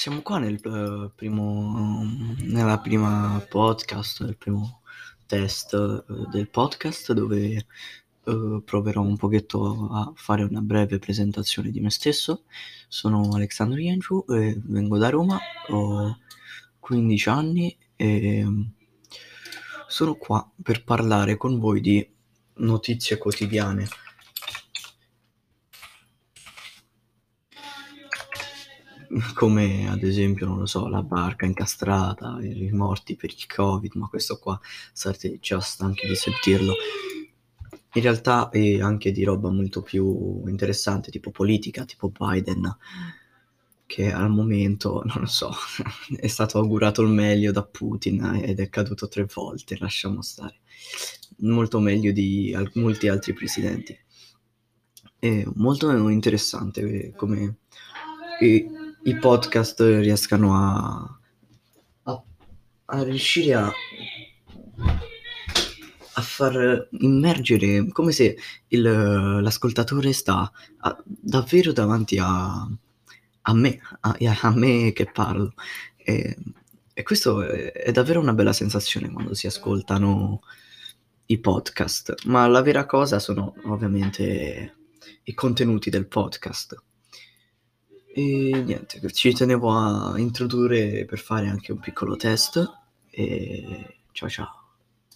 siamo qua nel eh, primo, nella prima podcast, nel primo test eh, del podcast dove eh, proverò un pochetto a fare una breve presentazione di me stesso. Sono Alexandro Iengiu e vengo da Roma, ho 15 anni e sono qua per parlare con voi di notizie quotidiane come ad esempio, non lo so, la barca incastrata, i morti per il Covid, ma questo qua sarete già stanchi di sentirlo. In realtà è anche di roba molto più interessante, tipo politica, tipo Biden, che al momento, non lo so, è stato augurato il meglio da Putin ed è caduto tre volte, lasciamo stare. Molto meglio di molti altri presidenti. È molto interessante come i podcast riescano a, a, a riuscire a, a far immergere come se il, l'ascoltatore sta davvero davanti a, me, a, a, me che parlo. E, e questo è, è davvero una bella sensazione quando si ascoltano i podcast, ma la vera cosa sono ovviamente i contenuti del podcast. E niente, ci tenevo a introdurre per fare anche un piccolo test e ciao ciao.